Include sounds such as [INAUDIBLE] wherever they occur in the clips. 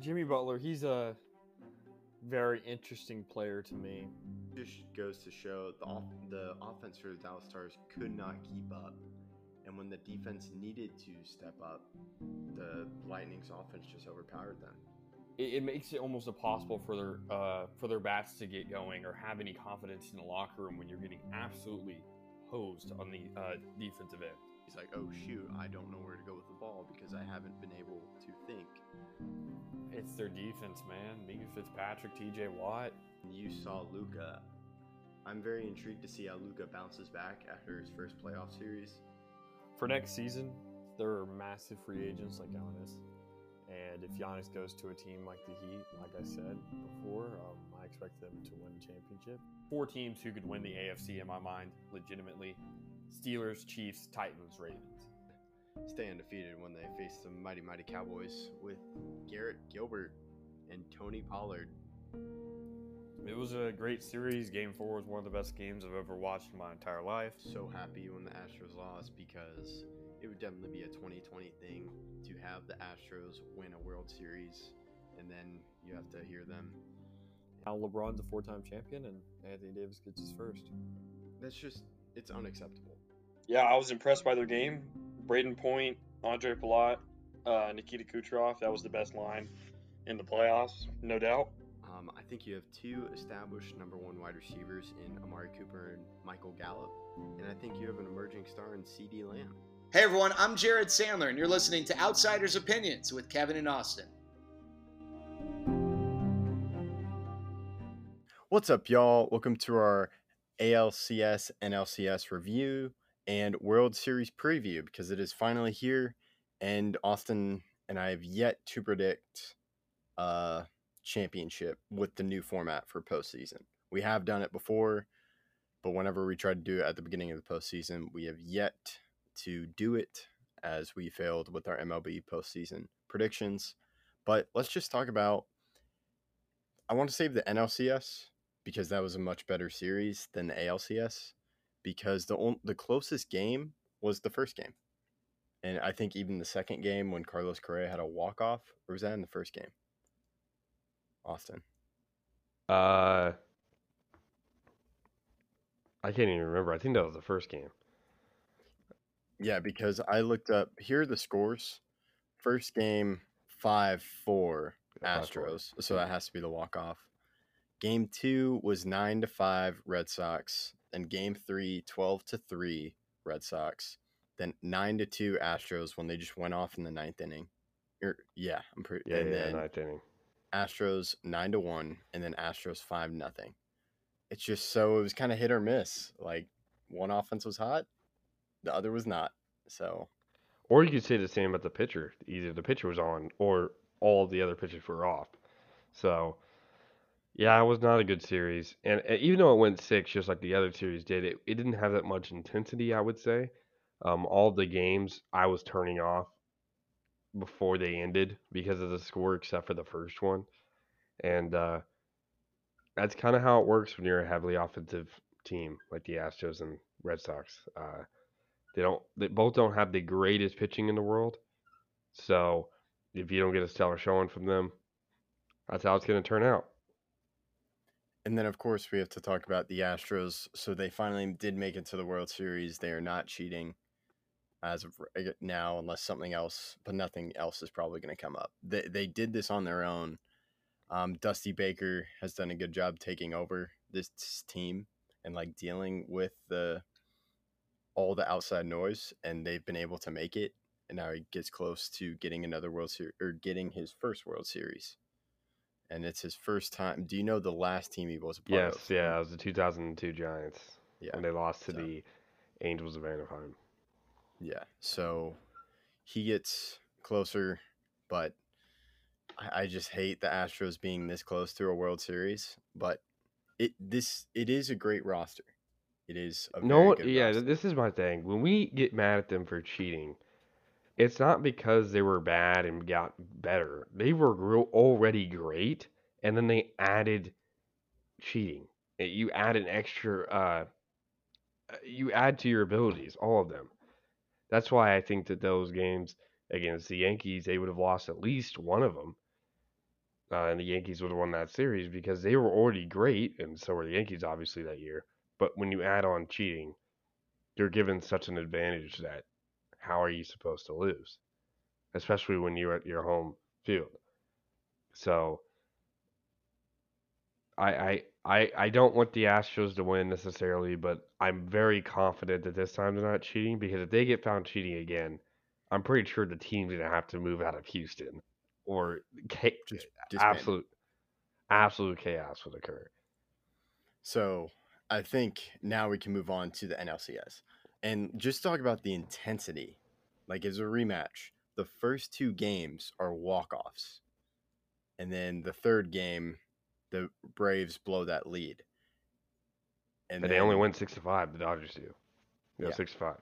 Jimmy Butler, he's a very interesting player to me. Just goes to show the off- the offense for the Dallas Stars could not keep up, and when the defense needed to step up, the Lightning's offense just overpowered them. It, it makes it almost impossible for their uh, for their bats to get going or have any confidence in the locker room when you're getting absolutely hosed on the uh, defensive end. He's like, "Oh shoot, I don't know where to go with the ball because I haven't been able to think." It's their defense, man. Minkah Fitzpatrick, T.J. Watt. You saw Luka. I'm very intrigued to see how Luka bounces back after his first playoff series. For next season, there are massive free agents like Giannis. And if Giannis goes to a team like the Heat, like I said before, um, I expect them to win the championship. Four teams who could win the AFC in my mind, legitimately Steelers, Chiefs, Titans, Ravens. Stay undefeated when they face the mighty, mighty Cowboys with Garrett Gilbert and Tony Pollard. It was a great series. Game four was one of the best games I've ever watched in my entire life. So happy when the Astros lost because it would definitely be a 2020 thing to have the Astros win a World Series and then you have to hear them. Now LeBron's a four-time champion, and Anthony Davis gets his first. That's just it's unacceptable. Yeah, I was impressed by their game. Brayden Point, Ondrej Palat, uh, Nikita Kucherov. That was the best line in the playoffs, no doubt. Um, I think you have two established number one wide receivers in Amari Cooper and Michael Gallup, and I think you have an emerging star in CeeDee Lamb. Hey everyone, I'm Jared Sandler, and you're listening to Outsiders Opinions with Kevin and Austin. What's up, y'all? Welcome to our ALCS and NLCS review and World Series preview because it is finally here, and Austin and I have yet to predict a championship with the new format for postseason. We have done it before, but whenever we try to do it at the beginning of the postseason, we have yet to do it as we failed with our MLB postseason predictions. But let's just talk about. I want to save the NLCS because that was a much better series than the ALCS because the on, the closest game was the first game. And I think even the second game when Carlos Correa had a walk off, or was that in the first game? Austin. Uh, I can't even remember. I think that was the first game. Yeah, because I looked up here are the scores. First game five four Yeah, 5-4. Astros. So that has to be the walk off. Game two was nine to five Red Sox. And game three, 12 to three Red Sox. Then nine to two Astros when they just went off in the ninth inning. Or, yeah, I'm pretty. Yeah, and yeah, then ninth inning. Astros nine to one, and then Astros five nothing. It's just so it was kind of hit or miss. Like one offense was hot, the other was not. So Or you could say the same about the pitcher. Either the pitcher was on, or all the other pitchers were off. So, yeah, it was not a good series. And uh, even though it went six, just like the other series did, it, it didn't have that much intensity. I would say. Um, all the games I was turning off before they ended because of the score, except for the first one. And uh, that's kind of how it works when you're a heavily offensive team like the Astros and Red Sox. Uh, they don't. They both don't have the greatest pitching in the world. So if you don't get a stellar showing from them, that's how it's going to turn out. And then, of course, we have to talk about the Astros. So they finally did make it to the World Series. They are not cheating as of now, unless something else, but nothing else is probably going to come up. They, they did this on their own. Um, Dusty Baker has done a good job taking over this team and like dealing with the all the outside noise, and they've been able to make it. And now he gets close to getting another World Series or getting his first World Series and it's his first time. Do you know the last team he was a part Yes, of? yeah, it was the 2002 Giants yeah, and they lost to so- the Angels of Anaheim. yeah. So he gets closer, but I, I just hate the Astros being this close to a World Series. But it this it is a great roster. It is a No, very one- good yeah, roster. this is my thing. When we get mad at them for cheating, it's not because they were bad and got better. They were already great, and then they added cheating. Uh, You add an extra. Uh, uh, you add to your abilities, all of them. That's why I think that those games against the Yankees, they would have lost at least one of them. uh, and the Yankees would have won that series because they were already great, and so were the Yankees obviously that year. But when you add on cheating, you're given such an advantage that how are you supposed to lose? Especially when you're at your home field. So I I I, I don't want the Astros to win necessarily, but I'm very confident that this time they're not cheating because if they get found cheating again, I'm pretty sure the team's gonna have to move out of Houston or cha- Just disband. absolute absolute chaos would occur. So I think now we can move on to the NLCS and just talk about the intensity. Like as a rematch, the first two games are walk offs, and then the third game, the Braves blow that lead. And they only then, win six to five. The Dodgers do. You know, Yeah. six to five.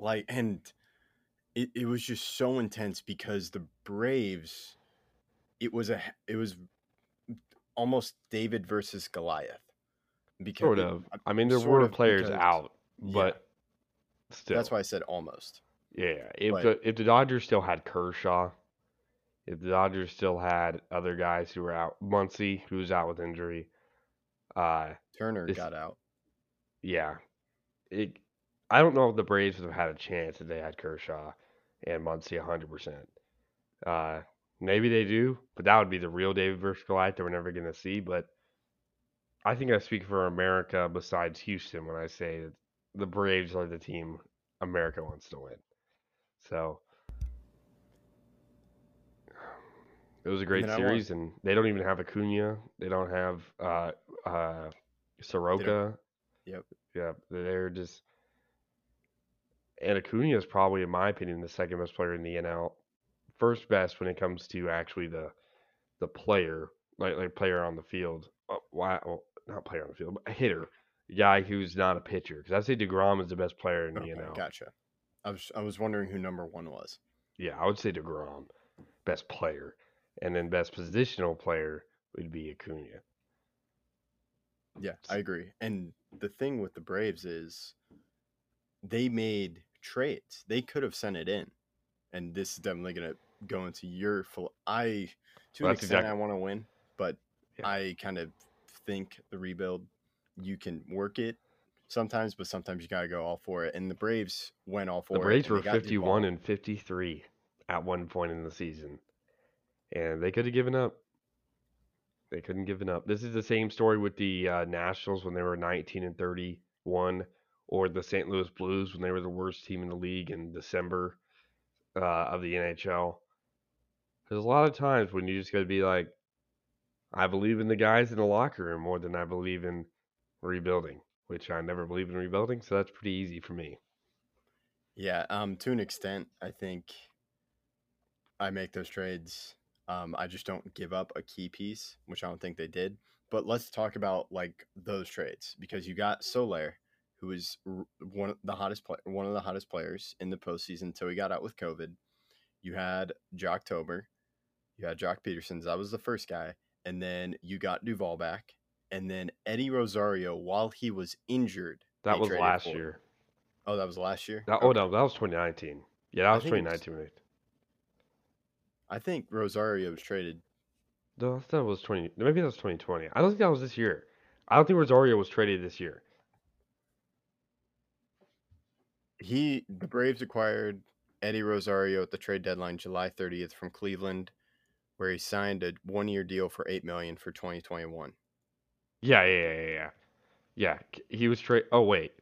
like and it, it was just so intense because the Braves it was a it was almost David versus Goliath. Because Sort it- of. I mean, there were of players because- out, but still. That's why I said almost. Yeah, if But- the if the Dodgers still had Kershaw, if the Dodgers still had other guys who were out, Muncy who was out with injury, uh, Turner This- got out. yeah, it. I don't know if the Braves would have had a chance if they had Kershaw and Muncy hundred percent. Uh, maybe they do, but that would be the real David versus Goliath that we're never gonna see. But I think I speak for America besides Houston when I say that the Braves are the team America wants to win. So [SIGHS] it was a great mean, I want- series, and they don't even have Acuna. They don't have uh, uh, Soroka. Yep. Yeah, they're just. And Acuna is probably, in my opinion, the second best player in the NL. First best when it comes to actually the the player, like like player on the field. Uh, why? Well, not player on the field, but a hitter, guy who's not a pitcher. Because I say Degrom is the best player in the Okay, NL. gotcha. I was I was wondering who number one was. Yeah, I would say Degrom, best player, and then best positional player would be Acuna. Yeah, I agree. And the thing with the Braves is they made trades. They could have sent it in. And this is definitely gonna go into your full I to Well, an extent exact- I want to win, but Yeah. I kind of think the rebuild you can work it sometimes, but sometimes you gotta go all for it. And the Braves went all for The it. The Braves were 51 and 53 at one point in the season. And they could have given up. They couldn't given up. This is the same story with the uh, Nationals when they were 19 and 31 or the St. Louis Blues when they were the worst team in the league in December uh, of the NHL. There's a lot of times when you just got to be like, I believe in the guys in the locker room more than I believe in rebuilding, which I never believe in rebuilding. So that's pretty easy for me. Yeah, um, to an extent, I think I make those trades. Um, I just don't give up a key piece, which I don't think they did. But let's talk about like those trades because you got Soler, who r- one of the hottest play- one of the hottest players in the postseason until he got out with COVID. You had Joctober, you had Joc Pedersons. That was the first guy, and then you got Duvall back, and then Eddie Rosario while he was injured. That was last for. year. Oh, that was last year. That, Oh no, that was 2019. Yeah, that was think was- 2019. when I think Rosario was traded. No, I thought it was 20. Maybe that was 2020. I don't think that was this year. I don't think Rosario was traded this year. He the Braves acquired Eddie Rosario at the trade deadline July 30th from Cleveland, where he signed a one-year deal for eight million for 2021. Yeah, yeah, yeah, yeah, yeah. Yeah, he was trade. Oh wait,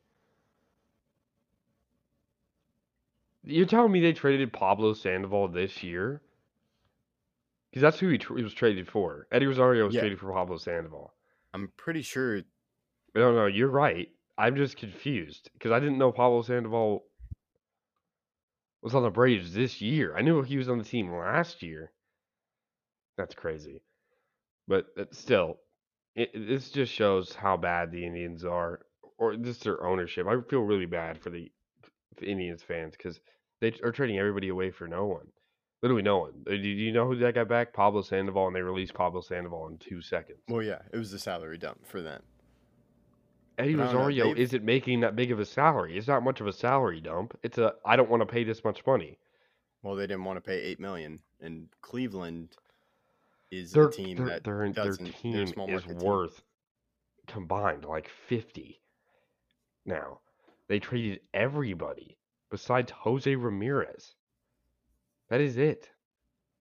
you're telling me they traded Pablo Sandoval this year? Because that's who he, tr- he was traded for. Eddie Rosario was Yeah. traded for Pablo Sandoval. I'm pretty sure. No, no, you're right. I'm just confused because I didn't know Pablo Sandoval was on the Braves this year. I knew he was on the team last year. That's crazy. But uh, still, it, this just shows how bad the Indians are, or just their ownership. I feel really bad for the Indians fans because they are trading everybody away for no one. Literally no one. Do you know who that got back? Pablo Sandoval, and they released Pablo Sandoval in two seconds. Well, yeah, it was the salary dump for them. Eddie But I don't know, Rosario isn't making that big of a salary. It's not much of a salary dump. It's a I don't want to pay this much money. Well, they didn't want to pay eight million, and Cleveland is Their a team their that their, their doesn't. They're a team small is team. worth combined like 50 now. They traded everybody besides Jose Ramirez. That is it.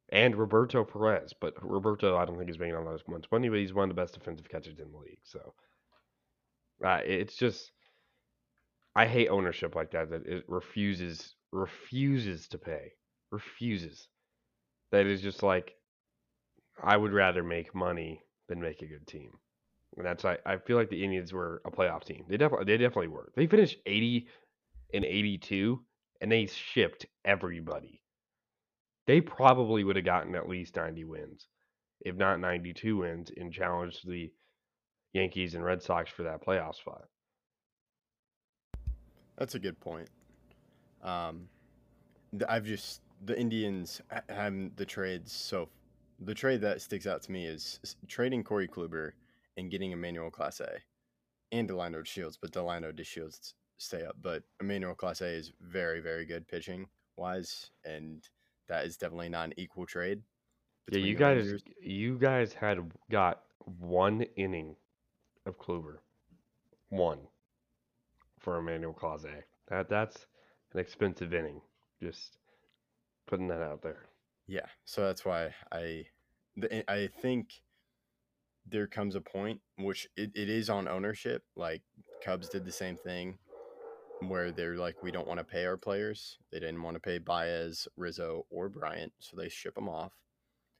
And Roberto Perez, but Roberto I don't think he's making all that much money, but he's one of the best defensive catchers in the league. So uh, it's just I hate ownership like that that it refuses refuses to pay. Refuses. That is just like I would rather make money than make a good team. And that's I, I feel like the Indians were a playoff team. They definitely they definitely were. They finished 80 and 82 and they shipped everybody. They probably would have gotten at least 90 wins, if not 92 wins, and challenged the Yankees and Red Sox for that playoff spot. That's a good point. Um, I've just the Indians ha- having the trades. So the trade that sticks out to me is trading Corey Kluber and getting Emmanuel Clase and Delino Shields, but Delino DeShields stay up. But Emmanuel Clase is very, very good pitching wise, and that is definitely not an equal trade. Yeah, you guys you guys had got one inning of Kluber. One for Emmanuel Clase. That that's an expensive inning. Just putting that out there. Yeah, so that's why I, eh, I think there comes a point which it, it is on ownership. Like Cubs did the same thing, where they're like, we don't want to pay our players. They didn't want to pay Baez, Rizzo, or Bryant, so they ship them off.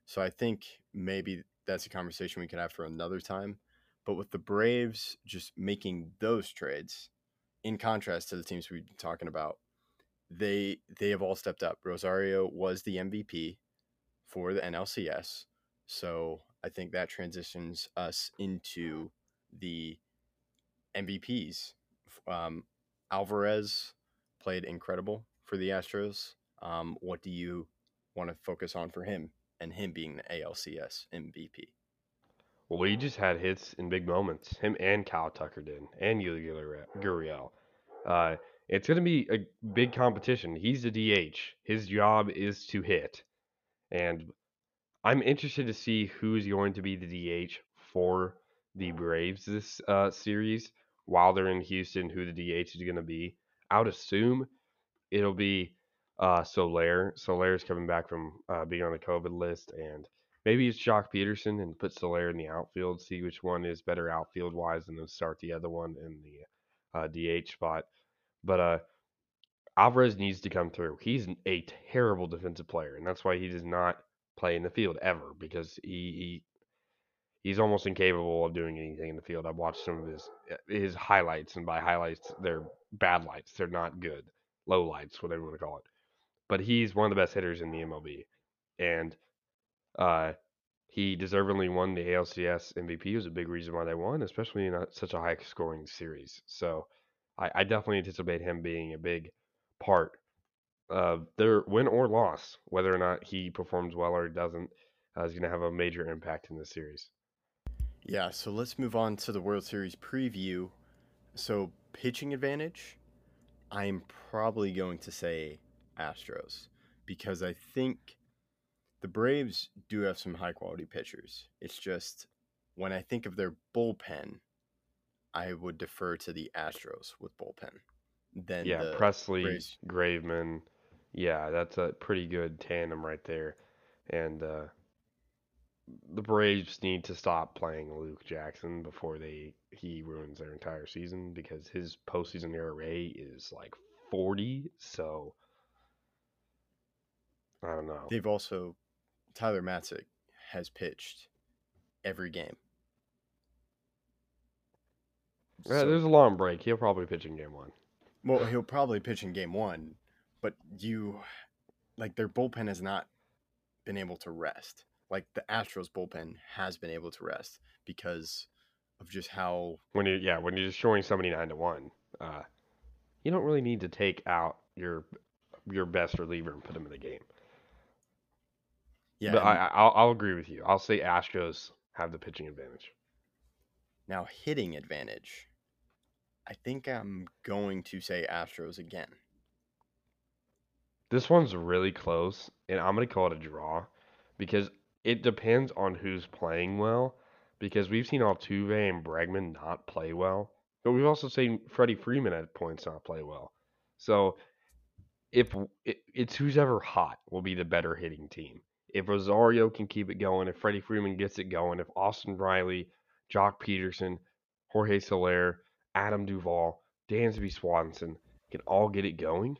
So I think maybe that's a conversation we could have for another time. But with the Braves just making those trades, in contrast to the teams we've been talking about, they they have all stepped up. Rosario was the MVP for the NLCS, so I think that transitions us into the MVPs. Um, Alvarez played incredible for the Astros. Um, what do you want to focus on for him and him being the ALCS MVP? Well, we just had hits in big moments. Him and Kyle Tucker did, and Yuli Gurriel. Uh, it's going to be a big competition. He's the DH. His job is to hit, and I'm interested to see who's going to be the DH for the Braves this uh, series while they're in Houston. Who the DH is going to be? I would assume it'll be uh, Soler. Soler's coming back from uh, being on the COVID list, and maybe it's Joc Pederson and put Soler in the outfield. See which one is better outfield wise, and then start the other one in the uh, DH spot. But uh, Alvarez needs to come through. He's a terrible defensive player, and that's why he does not play in the field ever because he, he he's almost incapable of doing anything in the field. I've watched some of his his highlights, and by highlights, they're bad lights. They're not good. Low lights, whatever you want to call it. But he's one of the best hitters in the MLB, and uh, he deservedly won the ALCS MVP. It was a big reason why they won, especially in a, such a high scoring series. So I, I definitely anticipate him being a big part of their win or loss, whether or not he performs well or doesn't, uh, is going to have a major impact in this series. Yeah, so let's move on to the World Series preview. So, pitching advantage, I'm probably going to say Astros because I think the Braves do have some high quality pitchers. It's just when I think of their bullpen, I would defer to the Astros with bullpen. Then yeah, the Pressly, Braves- Graveman. Yeah, that's a pretty good tandem right there. And uh, the Braves need to stop playing Luke Jackson before they he ruins their entire season because his postseason ERA is like 40. So I don't know. they've also Tyler Matzek has pitched every game. Yeah, So- there's a long break. He'll probably pitch in game one. Well, he'll probably pitch in game one, but you like their bullpen has not been able to rest. Like the Astros bullpen has been able to rest because of just how When you yeah, when you're just showing somebody nine to one, uh, you don't really need to take out your your best reliever and put him in the game. yeah. but I, I I'll, I'll agree with you. I'll say Astros have the pitching advantage. Now hitting advantage. I think I'm going to say Astros again. This one's really close, and I'm gonna call it a draw because it depends on who's playing well because we've seen Altuve and Bregman not play well, but we've also seen Freddie Freeman at points not play well. So if it, it's who's ever hot will be the better hitting team. If Rosario can keep it going, if Freddie Freeman gets it going, if Austin Riley, Joc Pederson, Jorge Soler, Adam Duvall, Dansby Swanson can all get it going,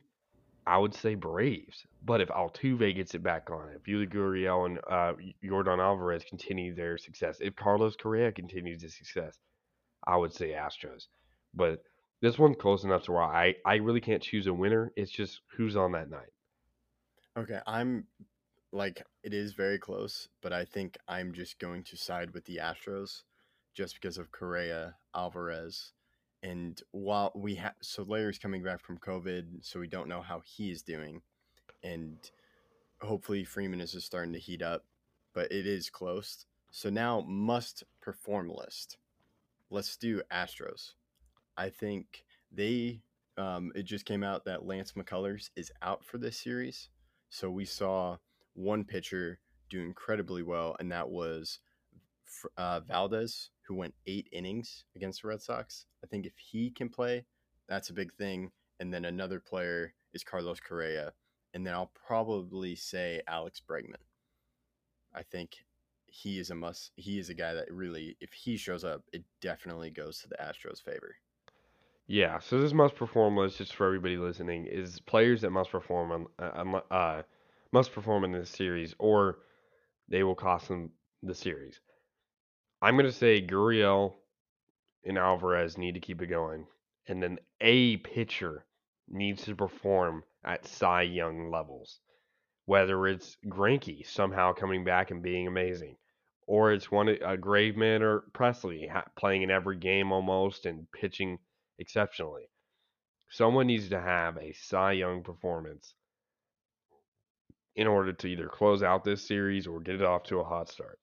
I would say Braves. But if Altuve gets it back on, if Yuli Gurriel and uh, Yordan Alvarez continue their success, if Carlos Correa continues his success, I would say Astros. But this one's close enough to where I, I really can't choose a winner. It's just who's on that night. Okay, I'm like it is very close, but I think I'm just going to side with the Astros just because of Correa, Alvarez, and while we have Soler's coming back from COVID, so we don't know how he is doing, and hopefully Freeman is just starting to heat up, but it is close. So now must perform list. Let's do Astros. I think they um, it just came out that Lance McCullers is out for this series. So we saw one pitcher do incredibly well, and that was uh, Valdez, who went eight innings against the Red Sox. I think if he can play, that's a big thing. And then another player is Carlos Correa. And then I'll probably say Alex Bregman. I think he is a must. He is a guy that really, if he shows up, it definitely goes to the Astros' favor. Yeah, so this must perform list, just for everybody listening, is players that must perform on uh, uh, must perform in this series, or they will cost them the series. I'm going to say Gurriel and Alvarez need to keep it going, and then a pitcher needs to perform at Cy Young levels. Whether it's Greinke somehow coming back and being amazing, or it's one a Graveman or Pressly playing in every game almost and pitching exceptionally. Someone needs to have a Cy Young performance in order to either close out this series or get it off to a hot start.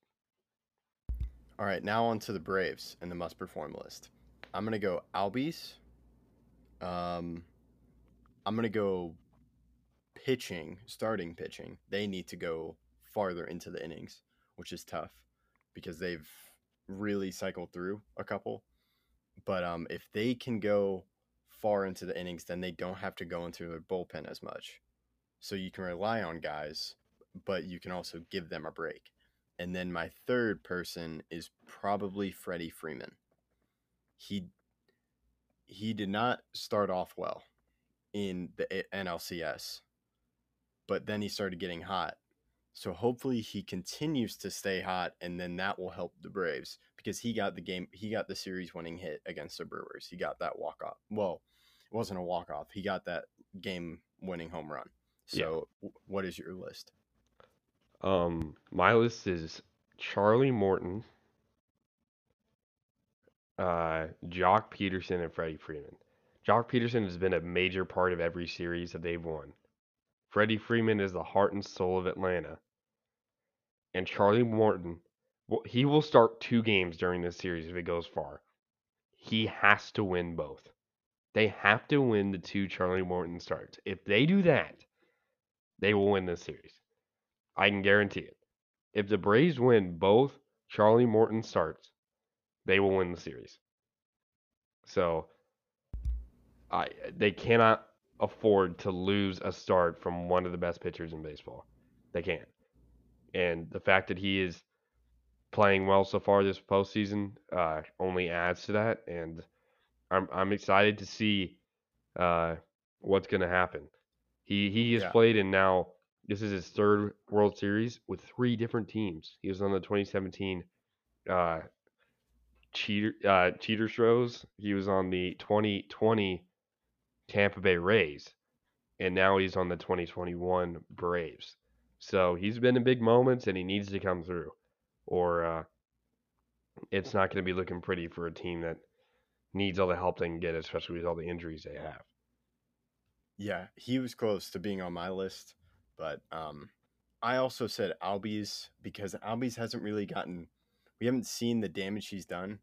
All right, now on to the Braves and the must perform list. I'm gonna go Albies. Um, I'm gonna go pitching, starting pitching. They need to go farther into the innings, which is tough because they've really cycled through a couple. But um, if they can go far into the innings, then they don't have to go into their bullpen as much. So you can rely on guys, but you can also give them a break. And then my third person is probably Freddie Freeman. He he did not start off well in the NLCS, but then he started getting hot so hopefully he continues to stay hot, and then that will help the Braves because he got the game, he got the series winning hit against the Brewers. He got that walk off. Well, it wasn't a walk off. He got that game winning home run. So yeah. what is your list? Um, my list is Charlie Morton, uh, Joc Pederson, and Freddie Freeman. Joc Pederson has been a major part of every series that they've won. Freddie Freeman is the heart and soul of Atlanta. And Charlie Morton, he will start two games during this series if it goes far. He has to win both. They have to win the two Charlie Morton starts. If they do that, they will win this series. I can guarantee it. If the Braves win both Charlie Morton starts, they will win the series. So I they cannot afford to lose a start from one of the best pitchers in baseball. They can't. And the fact that he is playing well so far this postseason uh, only adds to that. And I'm I'm excited to see uh, what's going to happen. He he has yeah. played in now. This is his third World Series with three different teams. He was on the 2017 uh, cheater uh, cheater shows. He was on the 2020 Tampa Bay Rays, and now he's on the 2021 Braves. So he's been in big moments, and he needs to come through, or uh, it's not going to be looking pretty for a team that needs all the help they can get, especially with all the injuries they have. Yeah, he was close to being on my list, but um, I also said Albies because Albies hasn't really gotten. We haven't seen the damage he's done.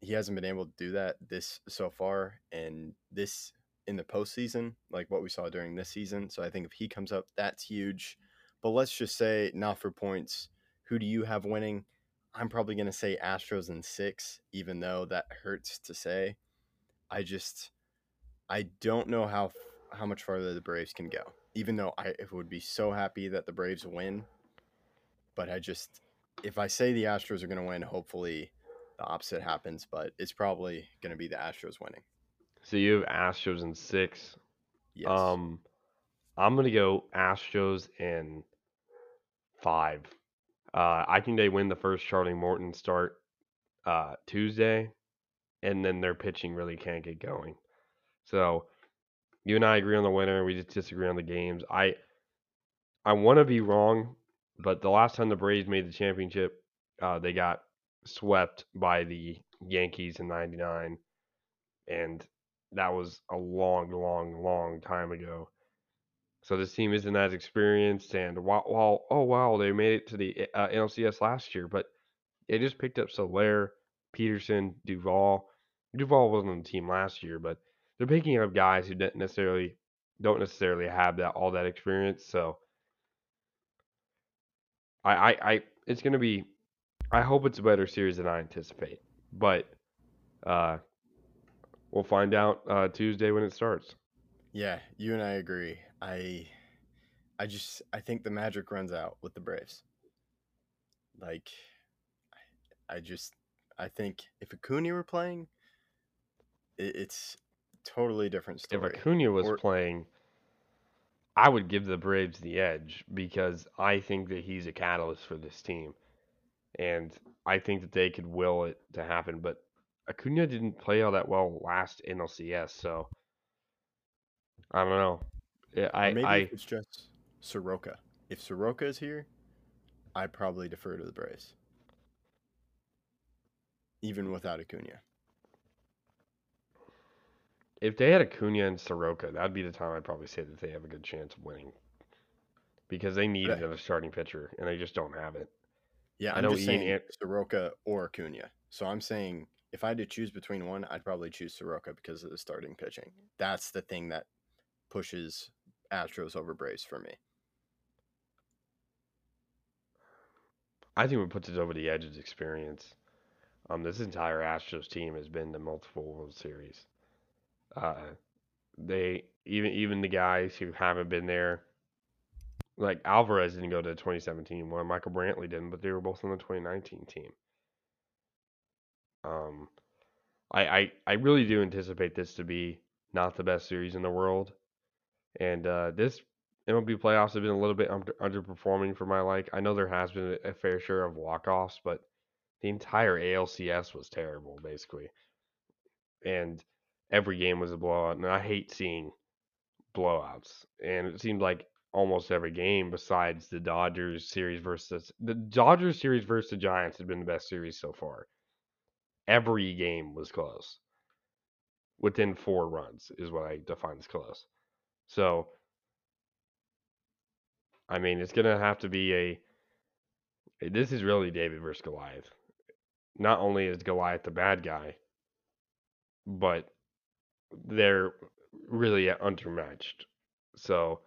He hasn't been able to do that this so far, and this in the postseason, like what we saw during this season. So I think if he comes up, that's huge. But let's just say, not for points, who do you have winning? I'm probably going to say Astros in six, even though that hurts to say. I just, I don't know how how much farther the Braves can go. Even though I would be so happy that the Braves win, but I just, if I say the Astros are going to win, hopefully the opposite happens. But it's probably going to be the Astros winning. So you have Astros in six. Yes. Um, I'm gonna go Astros in five. Uh, I think they win the first Charlie Morton start uh, Tuesday, and then their pitching really can't get going. So you and I agree on the winner. We just disagree on the games. I I want to be wrong, but the last time the Braves made the championship, uh, they got swept by the Yankees in '99, and that was a long, long, long time ago. So this team isn't as experienced, and while, while oh wow, they made it to the uh, NLCS last year, but they just picked up Soler, Pederson, Duvall. Duvall wasn't on the team last year, but they're picking up guys who don't necessarily don't necessarily have that all that experience. So I I, I it's gonna be I hope it's a better series than I anticipate, but uh, we'll find out uh, Tuesday when it starts. Yeah, you and I agree. I I just I think the magic runs out with the Braves. Like I just I think if Acuna were playing, it, it's totally different story. If Acuna was Or- playing, I would give the Braves the edge because I think that he's a catalyst for this team, and I think that they could will it to happen. But Acuna didn't play all that well last NLCS, so I don't know. Yeah, I Maybe I it's just Soroka. If Soroka is here, I probably defer to the Braves. Even without Acuna. If they had Acuna and Soroka, that'd be the time I'd probably say that they have a good chance of winning because they need Right. another starting pitcher and they just don't have it. Yeah, I I'm know just Ian saying Soroka or Acuna. So I'm saying if I had to choose between one, I'd probably choose Soroka because of the starting pitching. That's the thing that pushes Astros over Braves for me. I think what puts it over the edge is experience. Um, this entire Astros team has been to multiple World Series. Uh, they even even the guys who haven't been there, like Alvarez didn't go to the 2017 one. Michael Brantley didn't, but they were both on the 2019 team. Um, I I I really do anticipate this to be not the best series in the world, and uh, this MLB playoffs have been a little bit under, underperforming for my like. I know there has been a, fair share of walk-offs, but the entire ALCS was terrible, basically. And every game was a blowout, and I hate seeing blowouts. And it seemed like almost every game, besides the Dodgers series versus the Dodgers series versus the Giants, had been the best series so far. Every game was close. Within four runs is what I define as close. So I mean, it's gonna have to be a. Eh, this is really David versus Goliath. Not only is Goliath the bad guy, but they're really undermatched. So,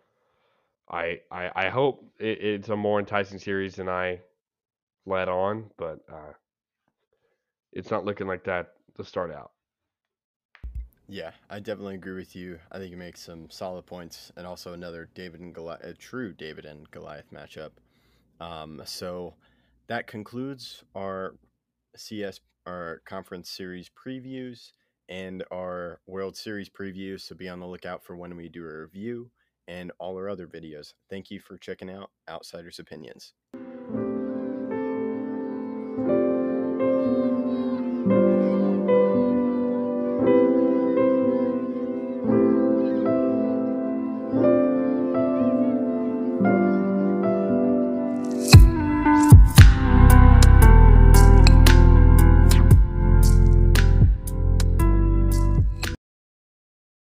I I, I hope it, it's a more enticing series than I let on, but uh, it's not looking like that to start out. Yeah, I definitely agree with you. I think you make some solid points, and also another David and Goliath, a true David and Goliath matchup. Um, so that concludes our CS, our conference series previews, and our World Series preview. So be on the lookout for when we do a review and all our other videos. Thank you for checking out Outsiders Opinions.